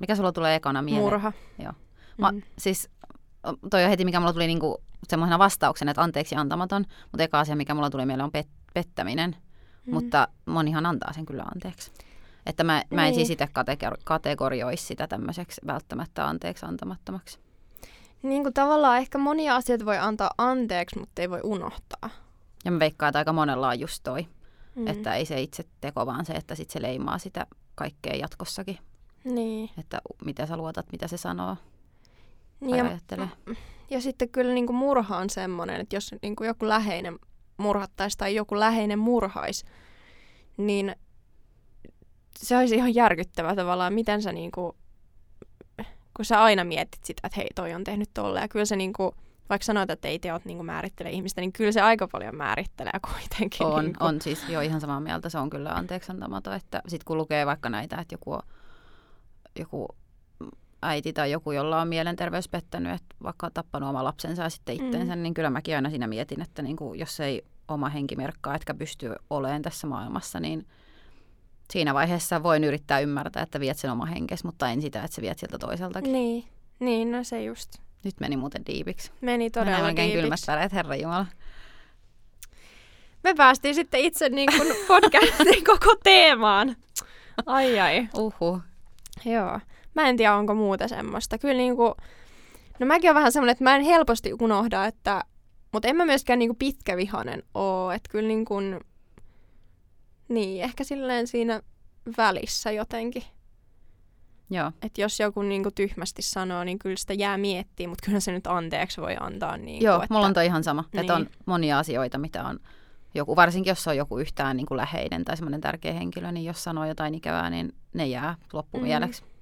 Mikä sulla tulee ekana mieleen? Murha. Joo. Mä, Mm. Siis toi on heti, mikä mulla tuli niinku semmoisena vastauksena, että anteeksi antamaton, mutta eka asia, mikä mulla tuli mieleen, on pet- pettäminen. Mm. Mutta monihan antaa sen kyllä anteeksi. Että mä, mä en Niin. siis itse kategori- kategorioisi sitä tämmöiseksi välttämättä anteeksi antamattomaksi. Niin kuin tavallaan ehkä monia asioita voi antaa anteeksi, mutta ei voi unohtaa. Ja mä veikkaan, että aika monella on just toi, Mm. mm. että ei se itse teko, vaan se, että sit se leimaa sitä kaikkea jatkossakin. Niin. Että mitä sä luotat, mitä se sanoo niin ja, ajattelee. ja sitten kyllä niin kuin murha on semmoinen, että jos niin kuin joku läheinen murhattaisi tai joku läheinen murhaisi, niin se olisi ihan järkyttävä tavallaan, miten sä niin kuin, kun sä aina mietit sitä, että hei, toi on tehnyt tolle. Ja kyllä se niin kuin, vaikka sanoit, että ei teot niin kuin määrittele ihmistä, niin kyllä se aika paljon määrittelee kuitenkin. On, niin kuin. on siis jo ihan samaa mieltä, se on kyllä anteeksi antamaton, että sit kun lukee vaikka näitä, että joku, on- joku äiti tai joku, jolla on mielenterveys pettänyt, että vaikka on tappanut oma lapsensa ja sitten itsensä, mm. niin kyllä mäkin aina siinä mietin, että niin kuin, jos ei oma henki merkkaa, etkä pysty olemaan tässä maailmassa, niin siinä vaiheessa voin yrittää ymmärtää, että viet sen oma henkes, mutta en sitä, että sä viet sieltä toiseltakin. Niin, niin, no se just. Nyt meni muuten diipiksi. Meni todella oikein kylmät diipiksi. väreet, herra Jumala. Me päästiin sitten itse niin kuin podcastin koko teemaan. Ai ai. Uhu. Joo. Mä en tiedä, onko muuta semmoista. Kyllä niinku, no mäkin on vähän semmoinen, että mä en helposti unohda, että, mutta en mä myöskään niinku pitkävihanen oo. Että kyllä niinku, niin, ehkä silleen siinä välissä jotenkin. Joo. Että jos joku niinku tyhmästi sanoo, niin kyllä sitä jää miettiä, mutta kyllä se nyt anteeksi voi antaa. Niinku, Joo, että, mulla on toi ihan sama. Niin. Että on Niin. monia asioita, mitä on joku, varsinkin jos on joku yhtään niin kuin läheinen tai semmoinen tärkeä henkilö, niin jos sanoo jotain ikävää, niin ne jää loppumieleksi. Mm.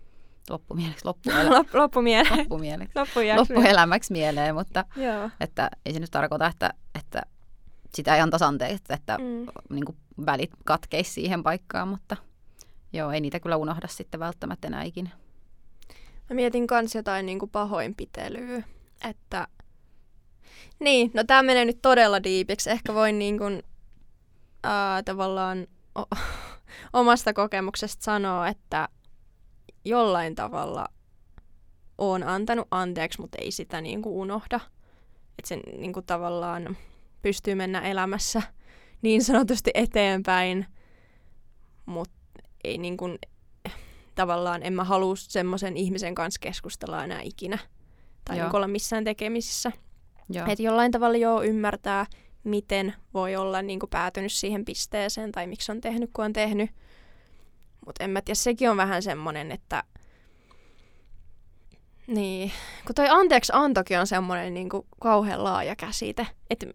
Loppumieleksi, loppuelä, Lop, loppumieleen. loppumieleksi, Loppujakso. loppuelämäksi mieleen, mutta Joo. että ei se nyt tarkoita, että, että sitä ei antaisi anteeksi, että mm. Niin kuin välit katkeisi siihen paikkaan, mutta joo, ei niitä kyllä unohda sitten välttämättä enää ikinä. Mä mietin kans jotain niinku pahoinpitelyä, että... Niin, no tää menee nyt todella diipiksi. Ehkä voin niinku, ää, tavallaan o- omasta kokemuksesta sanoa, että jollain tavalla on antanut anteeksi, mutta ei sitä niin kuin unohda. Että sen niin kuin tavallaan pystyy mennä elämässä niin sanotusti eteenpäin, mutta ei niin kuin, tavallaan en mä halua semmoisen ihmisen kanssa keskustella enää ikinä. Tai niin olla missään tekemisissä. Että jollain tavalla joo ymmärtää, miten voi olla niin kuin päätynyt siihen pisteeseen tai miksi on tehnyt, kun on tehnyt. Mutta en mä tiedä, sekin on vähän semmoinen, että niin, kun toi anteeksi antokin on semmoinen niin kuin kauhean laaja käsite. Että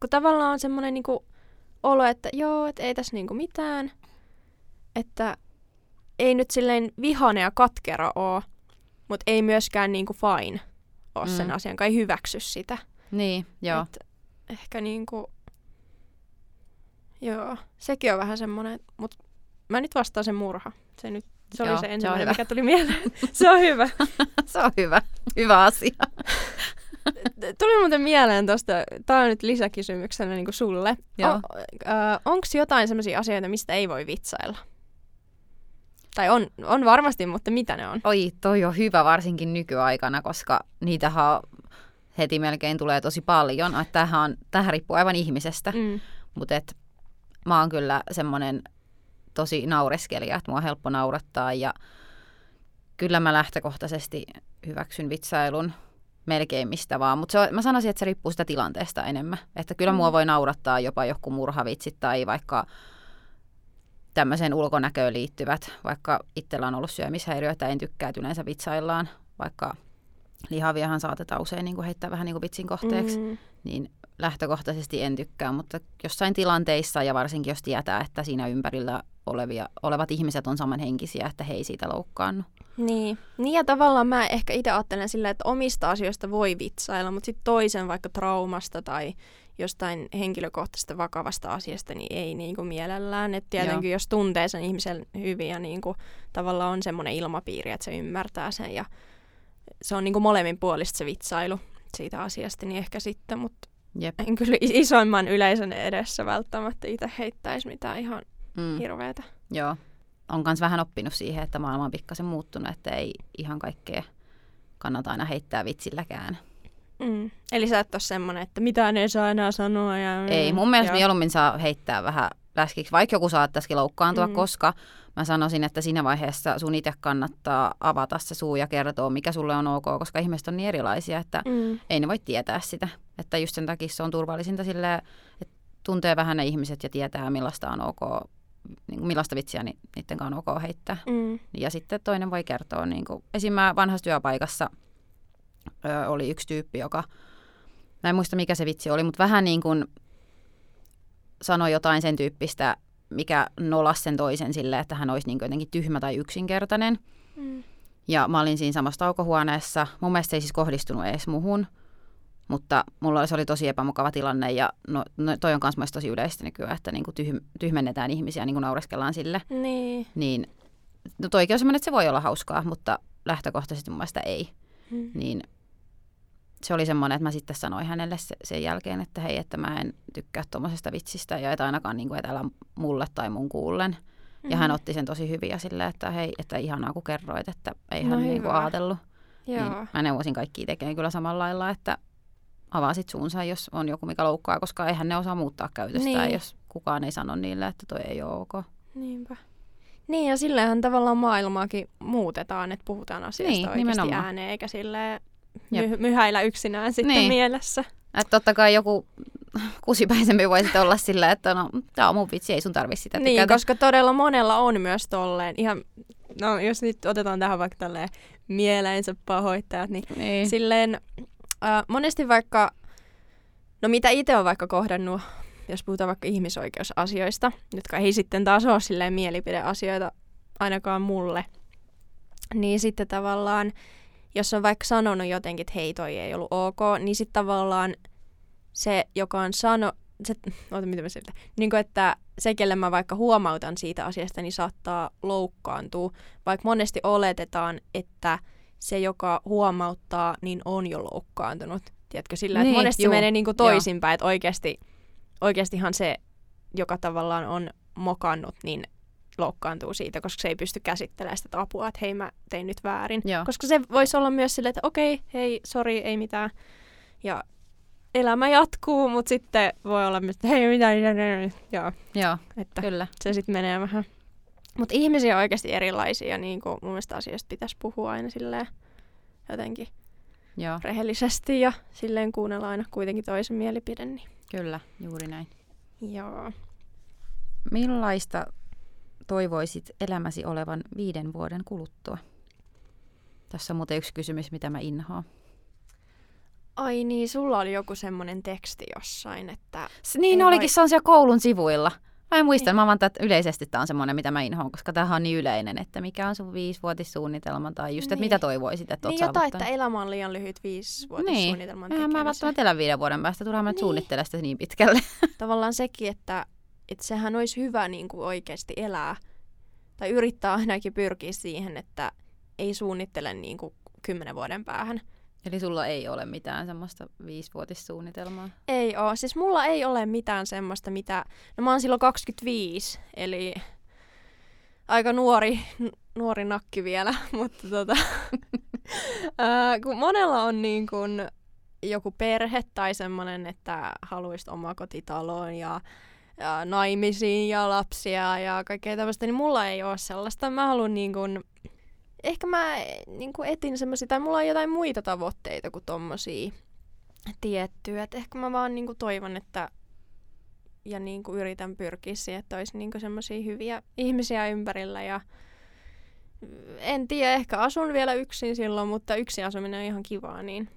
kun tavallaan on semmoinen niin kuin olo, että joo, että ei tässä niin kuin mitään. Että ei nyt silleen vihane ja katkera ole, mutta ei myöskään niin kuin fine ole mm. sen asian, kai hyväksy sitä. Niin, joo. Et ehkä niinku, joo, sekin on vähän semmoinen, mutta mä nyt vastaan sen murha. Se nyt se oli Joo, se ensimmäinen, se mikä tuli mieleen. se on hyvä. se on hyvä. Hyvä asia. tuli muuten mieleen tuosta, tämä on nyt lisäkysymyksenä niin kuin sulle. Joo. Äh, Onko jotain sellaisia asioita, mistä ei voi vitsailla? Tai on, on varmasti, mutta mitä ne on? Oi, toi on hyvä varsinkin nykyaikana, koska niitähän heti melkein tulee tosi paljon. Tämähän, on, tämähän riippuu aivan ihmisestä, mm. mutta mä oon kyllä semmoinen tosi naureskelija, että mua on helppo naurattaa ja kyllä mä lähtökohtaisesti hyväksyn vitsailun melkein mistä vaan, mutta mä sanoisin, että se riippuu sitä tilanteesta enemmän. Että kyllä mm. mua voi naurattaa jopa joku murhavitsit tai vaikka tämmöiseen ulkonäköön liittyvät, vaikka itsellä on ollut syömishäiriöitä, en tykkää, että yleensä vitsaillaan, vaikka lihaviahan saatetaan usein niin kuin heittää vähän niin kuin vitsin kohteeksi, mm. niin lähtökohtaisesti en tykkää, mutta jossain tilanteissa ja varsinkin jos tietää, että siinä ympärillä olevia, olevat ihmiset on samanhenkisiä, että he ei siitä loukkaannu. Niin. niin ja tavallaan mä ehkä itse ajattelen sillä, että omista asioista voi vitsailla, mutta sitten toisen vaikka traumasta tai jostain henkilökohtaisesta vakavasta asiasta, niin ei niin kuin mielellään. Et tietenkin Joo. jos tuntee sen ihmisen hyvin ja niin kuin, tavallaan on semmoinen ilmapiiri, että se ymmärtää sen ja se on niin kuin molemmin puolista se vitsailu siitä asiasta, niin ehkä sitten, mutta Jep. en kyllä isoimman yleisön edessä välttämättä itse heittäisi mitään ihan mm. hirveätä. Joo, on myös vähän oppinut siihen, että maailma on pikkasen muuttunut, että ei ihan kaikkea kannata aina heittää vitsilläkään. Mm. Eli sä et ole semmoinen, että mitään ei saa enää sanoa. Ja... Ei, mun mielestä Joo. mieluummin saa heittää vähän läskiksi, vaikka joku saattaisikin loukkaantua, mm. koska mä sanoisin, että siinä vaiheessa sun itse kannattaa avata se suu ja kertoa, mikä sulle on ok, koska ihmiset on niin erilaisia, että mm. ei ne voi tietää sitä. Että just sen takia se on turvallisinta silleen, että tuntee vähän ne ihmiset ja tietää, millaista on ok niin kuin millaista vitsiä ni, niiden kanssa on ok heittää. Mm. Ja sitten toinen voi kertoa, niin kuin, esim. vanhassa työpaikassa ö, oli yksi tyyppi, joka, mä en muista mikä se vitsi oli, mutta vähän niin kuin sanoi jotain sen tyyppistä, mikä nolasi sen toisen silleen, että hän olisi niin jotenkin tyhmä tai yksinkertainen. Mm. Ja mä olin siinä samassa taukohuoneessa. Mun mielestä se ei siis kohdistunut edes muhun, mutta mulla se oli tosi epämukava tilanne ja no, no toi on myös tosi yleistä nykyään, että niinku tyhm, tyhmennetään ihmisiä, niin kuin naureskellaan sille. Niin. Niin no toikin on semmoinen, että se voi olla hauskaa, mutta lähtökohtaisesti mun mielestä ei. Hmm. Niin se oli semmoinen, että mä sitten sanoin hänelle sen jälkeen, että hei, että mä en tykkää tuommoisesta vitsistä ja et ainakaan niin kuin, että älä mulle tai mun kuullen. Mm-hmm. Ja hän otti sen tosi hyvin ja silleen, että hei, että ihanaa kun kerroit, että ei no hän niin kuin ajatellut. Joo. Niin mä neuvosin kaikki tekemään kyllä samalla lailla, että avaa sit suunsa, jos on joku, mikä loukkaa, koska eihän ne osaa muuttaa käytöstään, niin. jos kukaan ei sano niille, että toi ei ole ok. Niinpä. Niin, ja silleenhän tavallaan maailmaakin muutetaan, että puhutaan asioista niin, oikeasti nimenomaan. ääneen, eikä silleen my- myhäillä yksinään sitten niin. mielessä. Että totta kai joku kusipäisempi voi sitten olla sillä, että no, tämä on mun vitsi, ei sun tarvi sitä Niin, tykätä. koska todella monella on myös tolleen, ihan, no jos nyt otetaan tähän vaikka tälleen mieleensä pahoittajat, niin, niin. silleen monesti vaikka, no mitä itse on vaikka kohdannut, jos puhutaan vaikka ihmisoikeusasioista, jotka ei sitten taas ole silleen mielipideasioita ainakaan mulle, niin sitten tavallaan jos on vaikka sanonut jotenkin, että hei toi ei ollut ok, niin sitten tavallaan se, joka on sano, se, oota, mitä mä siltä, niin kuin, että se, kelle mä vaikka huomautan siitä asiasta, niin saattaa loukkaantua, vaikka monesti oletetaan, että se, joka huomauttaa, niin on jo loukkaantunut. Tiedätkö, sillä, niin, että monesti juu, se menee niin kuin toisinpäin, että oikeasti, oikeastihan se, joka tavallaan on mokannut, niin loukkaantuu siitä, koska se ei pysty käsittelemään sitä apua, että hei mä tein nyt väärin. Joo. Koska se voisi olla myös silleen, että okei, hei, sori, ei mitään. Ja elämä jatkuu, mutta sitten voi olla myös, että hei, mitä, joo, Joo, että kyllä. se sitten menee vähän. Mutta ihmisiä on oikeasti erilaisia ja niin kuin mun mielestä asioista pitäisi puhua aina silleen jotenkin Joo, rehellisesti ja silleen kuunnella aina kuitenkin toisen mielipide. Niin. kyllä, juuri näin. Joo. Millaista toivoisit elämäsi olevan viiden vuoden kuluttua? Tässä on muuten yksi kysymys, mitä mä inhoan. Ai niin, sulla oli joku semmoinen teksti jossain, että... S- niin olikin, vai- se on siellä koulun sivuilla. Mä en muista, Niin. mä vaan että yleisesti tämä on semmoinen, mitä mä inhoan, koska tämähän on niin yleinen, että mikä on sun viisivuotissuunnitelma tai just, että Niin. mitä toivoisit, että Niin jotain, että elämä on liian lyhyt viisivuotissuunnitelman Eihän mä tekemiseen. välttämättä elä viiden vuoden päästä, turhaan mä Niin. suunnittele sitä niin pitkälle. Tavallaan sekin, että, että sehän olisi hyvä niin kuin oikeasti elää. Tai yrittää ainakin pyrkiä siihen, että ei suunnittele niin kuin kymmenen vuoden päähän. Eli sulla ei ole mitään semmoista viisivuotissuunnitelmaa. Ei oo. Siis mulla ei ole mitään semmoista, mitä... No mä oon silloin 25, eli aika nuori, nuori nakki vielä, mutta tota... ää, kun monella on niin kun joku perhe tai semmoinen, että haluaisit omakotitaloon ja, ja naimisiin ja lapsia ja kaikkea tämmöistä, niin mulla ei ole sellaista. Mä haluan niin kun, ehkä mä niin kun etin semmoisia, tai mulla on jotain muita tavoitteita kuin tommosia tiettyä. Et ehkä mä vaan niinku toivon, että ja niinku yritän pyrkiä siihen, että olisi niinku semmoisia hyviä ihmisiä ympärillä ja en tiedä, ehkä asun vielä yksin silloin, mutta yksin asuminen on ihan kivaa, niin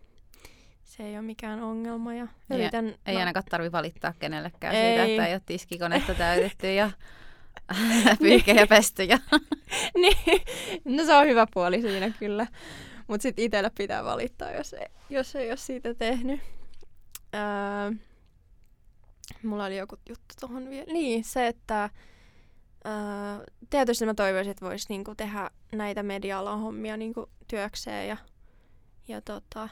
se ei ole mikään ongelma ja Ei- yritän... Ei no, ainakaan tarvi valittaa kenellekään Ei. siitä, että ei ole tiskikonetta täytetty ja pyyhkejä pesty. Ja... niin, no se on hyvä puoli siinä kyllä. Mutta sitten itsellä pitää valittaa, jos ei, jos ei ole siitä tehnyt. Öö, mulla oli joku juttu tuohon vielä. Niin, se, että öö, tietysti mä toivoisin, että voisi niinku tehdä näitä media-alan hommia niinku työkseen ja, ja tota,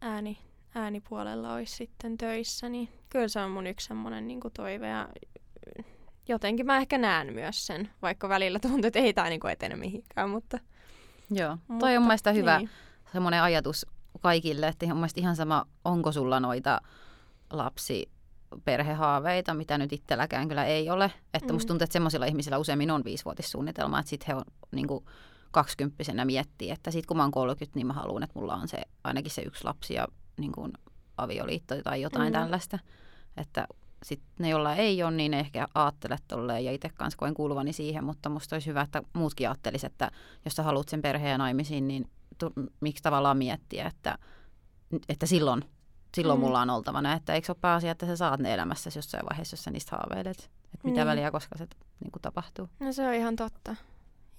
ääni, äänipuolella olisi sitten töissä. Niin kyllä se on mun yksi semmoinen niinku toive ja jotenkin mä ehkä näen myös sen, vaikka välillä tuntuu, että ei tämä niinku etene mihinkään, mutta... Joo, mutta toi on mun mielestä hyvä Niin. semmoinen ajatus kaikille, että mun mielestä ihan sama, onko sulla noita lapsi perhehaaveita, mitä nyt itselläkään kyllä ei ole. Että Mm. musta tuntuu, että semmoisilla ihmisillä useimmin on viisivuotissuunnitelma, että sitten he on niin kuin, kaksikymppisenä miettii, että sitten kun mä oon 30, niin mä haluan, että mulla on se, ainakin se yksi lapsi ja niin kuin, avioliitto tai jotain mm. tällaista. Että sitten ne, joilla ei ole, niin ne ehkä ajattele tolleen ja itse kanssa koen kuuluvani siihen, mutta musta olisi hyvä, että muutkin ajattelisi, että jos sä haluat sen perheen naimisiin, niin tu, miksi tavallaan miettiä, että, että silloin, silloin Mm. mulla on oltavana, että eikö ole pääasia, että sä saat ne elämässä jossain vaiheessa, jos sä niistä haaveilet. Että mitä Niin. väliä, koska se niin kuin tapahtuu. No se on ihan totta.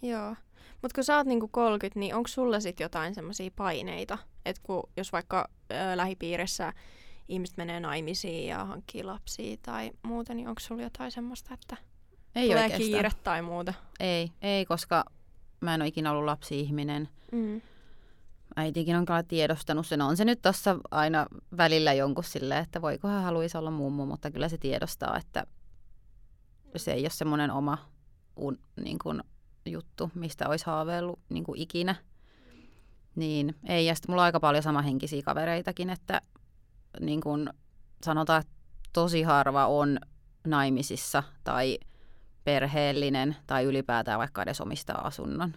Joo. Mutta kun sä oot niinku 30, niin onko sulla sit jotain semmoisia paineita? Että kun jos vaikka ö, lähipiirissä ihmiset menee naimisiin ja hankkii lapsia tai muuta, niin onko sulla jotain semmoista, että Ei tulee oikeastaan. kiire tai muuta? Ei, ei, koska mä en ole ikinä ollut lapsi-ihminen. Mm. Äitikin on kyllä tiedostanut sen. On se nyt tuossa aina välillä jonkun silleen, että voikohan haluaisi olla mummo, mutta kyllä se tiedostaa, että se ei ole semmoinen oma un, niin kuin, juttu, mistä olisi haaveillut niin kuin ikinä. Niin ei, ja sitten mulla on aika paljon samahenkisiä kavereitakin, että niin kuin sanotaan, että tosi harva on naimisissa tai perheellinen tai ylipäätään vaikka edes omistaa asunnon.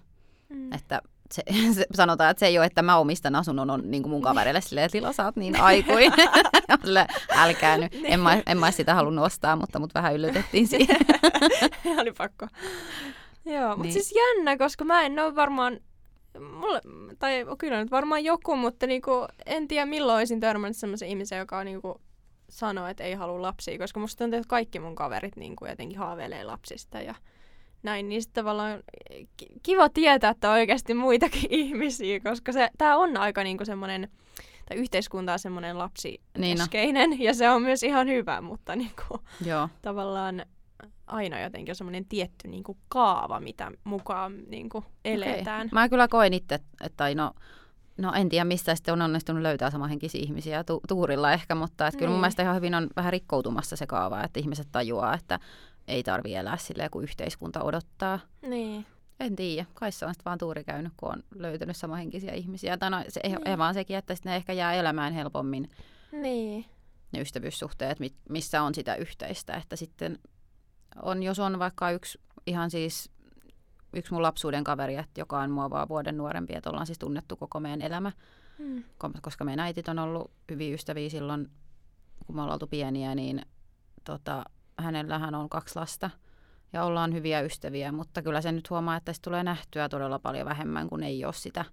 Mm. Että se, se, sanotaan, että se ei ole, että mä omistan asunnon on niin kuin mun kavereille silleen, että Lila, sä oot niin aikuinen. Silleen, Älkää nyt. En mä, en mä sitä halunnut ostaa, mutta mut vähän yllytettiin siihen. Oli pakko. Joo, mutta Niin. siis jännä, koska mä en ole varmaan, mulle, tai kyllä nyt varmaan joku, mutta niinku, en tiedä milloin olisin törmännyt semmoisen ihmisen, joka niinku sanoo, että ei halua lapsia, koska musta tuntuu, että kaikki mun kaverit niinku jotenkin haaveilee lapsista ja näin, niin sitten tavallaan ki- kiva tietää, että on oikeasti muitakin ihmisiä, koska se, tää on aika niinku semmoinen, tai yhteiskunta on semmoinen lapsikeskeinen, Niin ja se on myös ihan hyvä, mutta niinku, Joo, tavallaan aina jotenkin on semmoinen tietty niin kuin kaava, mitä mukaan niin kuin eletään. Mä kyllä koen itse, että no, no en tiedä mistä sitten on onnistunut löytää samanhenkisiä ihmisiä tu- tuurilla ehkä, mutta että kyllä mun Niin. mielestä ihan hyvin on vähän rikkoutumassa se kaava, että ihmiset tajuaa, että ei tarvi elää silleen, kun yhteiskunta odottaa. Niin. En tiedä, kai se on sitten vaan tuuri käynyt, kun on löytänyt samanhenkisiä ihmisiä. Tai no, se Niin. niin. vaan sekin, että ne ehkä jää elämään helpommin Niin. ne ystävyyssuhteet, mi- missä on sitä yhteistä. Että sitten on, jos on vaikka yksi ihan siis yksi mun lapsuuden kaveri, että joka on mua vaan vuoden nuorempi, että ollaan siis tunnettu koko meidän elämä, Mm. Ko- koska meidän äitit on ollut hyviä ystäviä silloin, kun me ollaan oltu pieniä, niin tota, hänellähän on kaksi lasta ja ollaan hyviä ystäviä, mutta kyllä se nyt huomaa, että se tulee nähtyä todella paljon vähemmän, kun ei ole sitä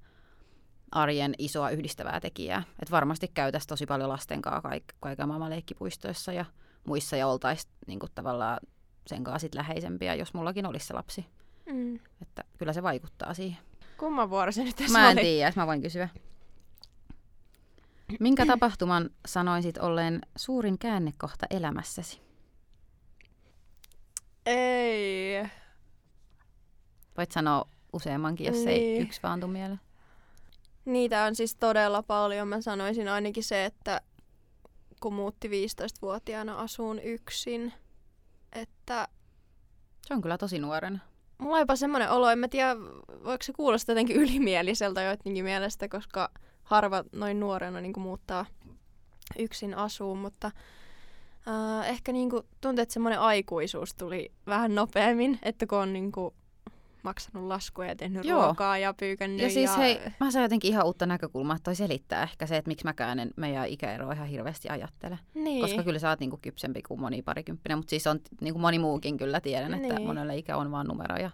arjen isoa yhdistävää tekijää. Et varmasti käytäisiin tosi paljon lasten kanssa kaik- kaiken maailman leikkipuistoissa ja muissa ja oltaisiin niin tavallaan sen kanssa sit läheisempiä, jos mullakin olisi se lapsi. Mm. Että kyllä se vaikuttaa siihen. Kumman vuoro se nyt tässä Mä en oli? tiedä, mä voin kysyä. Minkä tapahtuman sanoisit olleen suurin käännekohta elämässäsi? Ei. Voit sanoa useammankin, jos ei Niin. yksi vaan tuu mieleen. Niitä on siis todella paljon. Mä sanoisin ainakin se, että kun muutti 15-vuotiaana asuun yksin, että Se on kyllä tosi nuorena. mulla on jopa semmoinen olo, en mä tiedä, voiko se kuulostaa jotenkin ylimieliseltä joidenkin mielestä, koska harva noin nuorena niin muuttaa yksin asuun, mutta äh, ehkä niin kuin, tuntuu, että semmoinen aikuisuus tuli vähän nopeammin, että kun on niin kuin, maksanut laskuja ja tehnyt Joo. ruokaa ja pyykännyt Ja siis ja... hei, mä saan jotenkin ihan uutta näkökulmaa, että toi selittää ehkä se, että miksi mäkään en meidän ikäeroa ihan hirveästi ajattele. niin. Koska kyllä sä oot niinku kypsempi kuin moni parikymppinen, mutta siis on niinku moni muukin kyllä tiedän, että Niin. monelle ikä on vaan numero ja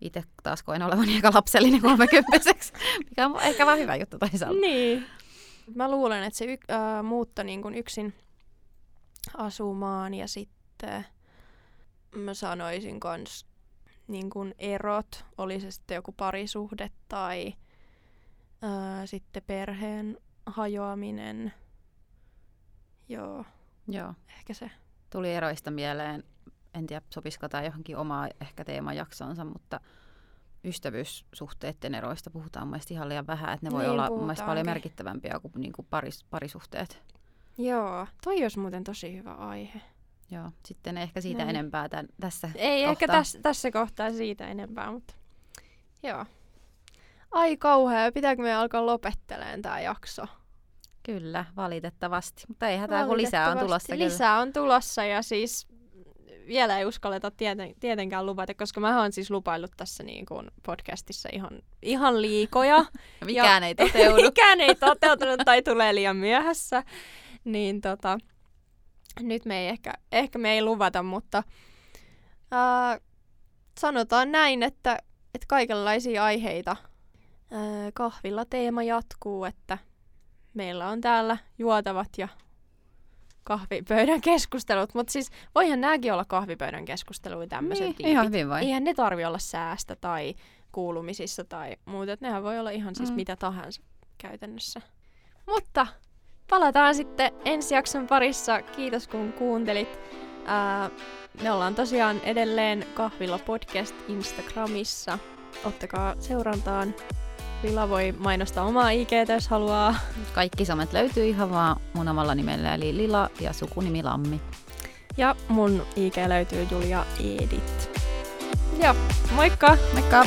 itse taas koen olevani aika lapsellinen kolmekymppiseksi, mikä on ehkä vaan hyvä juttu toisaalta. Niin. Mä luulen, että se y- äh, muutto niin kuin yksin asumaan ja sitten mä sanoisin kans niin kuin erot, oli se sitten joku parisuhde tai äh, sitten perheen hajoaminen. Joo, Joo. ehkä se. Tuli eroista mieleen, en tiedä sopisiko tämä johonkin omaa ehkä teemajaksonsa, mutta ystävyyssuhteiden eroista puhutaan mun ihan liian vähän, että ne voi Niin, olla mun paljon merkittävämpiä kuin, niin kuin paris, parisuhteet. Joo, toi olisi muuten tosi hyvä aihe. Joo, sitten ehkä siitä Näin. enempää tämän, tässä Ei ehkä kohtaa. tässä, kohtaa siitä enempää, mutta joo. Ai kauhea, pitääkö me alkaa lopetteleen tämä jakso? Kyllä, valitettavasti. Mutta ei hätää, kun lisää on tulossa kyllä. Lisää on tulossa ja siis vielä ei uskalleta tieten, tietenkään luvata, koska mä oon siis lupaillut tässä niin kuin podcastissa ihan, ihan liikoja. Mikään ei toteudu. Mikään ei toteutunut tai tulee liian myöhässä. Niin tota, nyt me ei ehkä, ehkä me ei luvata, mutta ää, sanotaan näin, että, että kaikenlaisia aiheita ää, kahvilla teema jatkuu, että meillä on täällä juotavat ja kahvipöydän keskustelut, mutta siis voihan nämäkin olla kahvipöydän keskusteluja tämmöiset niin, tiipit. ihan hyvin vai? Eihän ne tarvi olla säästä tai kuulumisissa tai muuta. Nehän voi olla ihan siis Mm. mitä tahansa käytännössä. Mutta palataan sitten ensi jakson parissa. Kiitos kun kuuntelit. Ää, me ollaan tosiaan edelleen Kahvilla podcast Instagramissa. Ottakaa seurantaan. Lila voi mainostaa omaa IG, jos haluaa. Kaikki somet löytyy ihan vaan mun omalla nimellä, eli Lila ja sukunimi Lammi. Ja mun IG löytyy Julia Edit. Ja moikka! Moikka!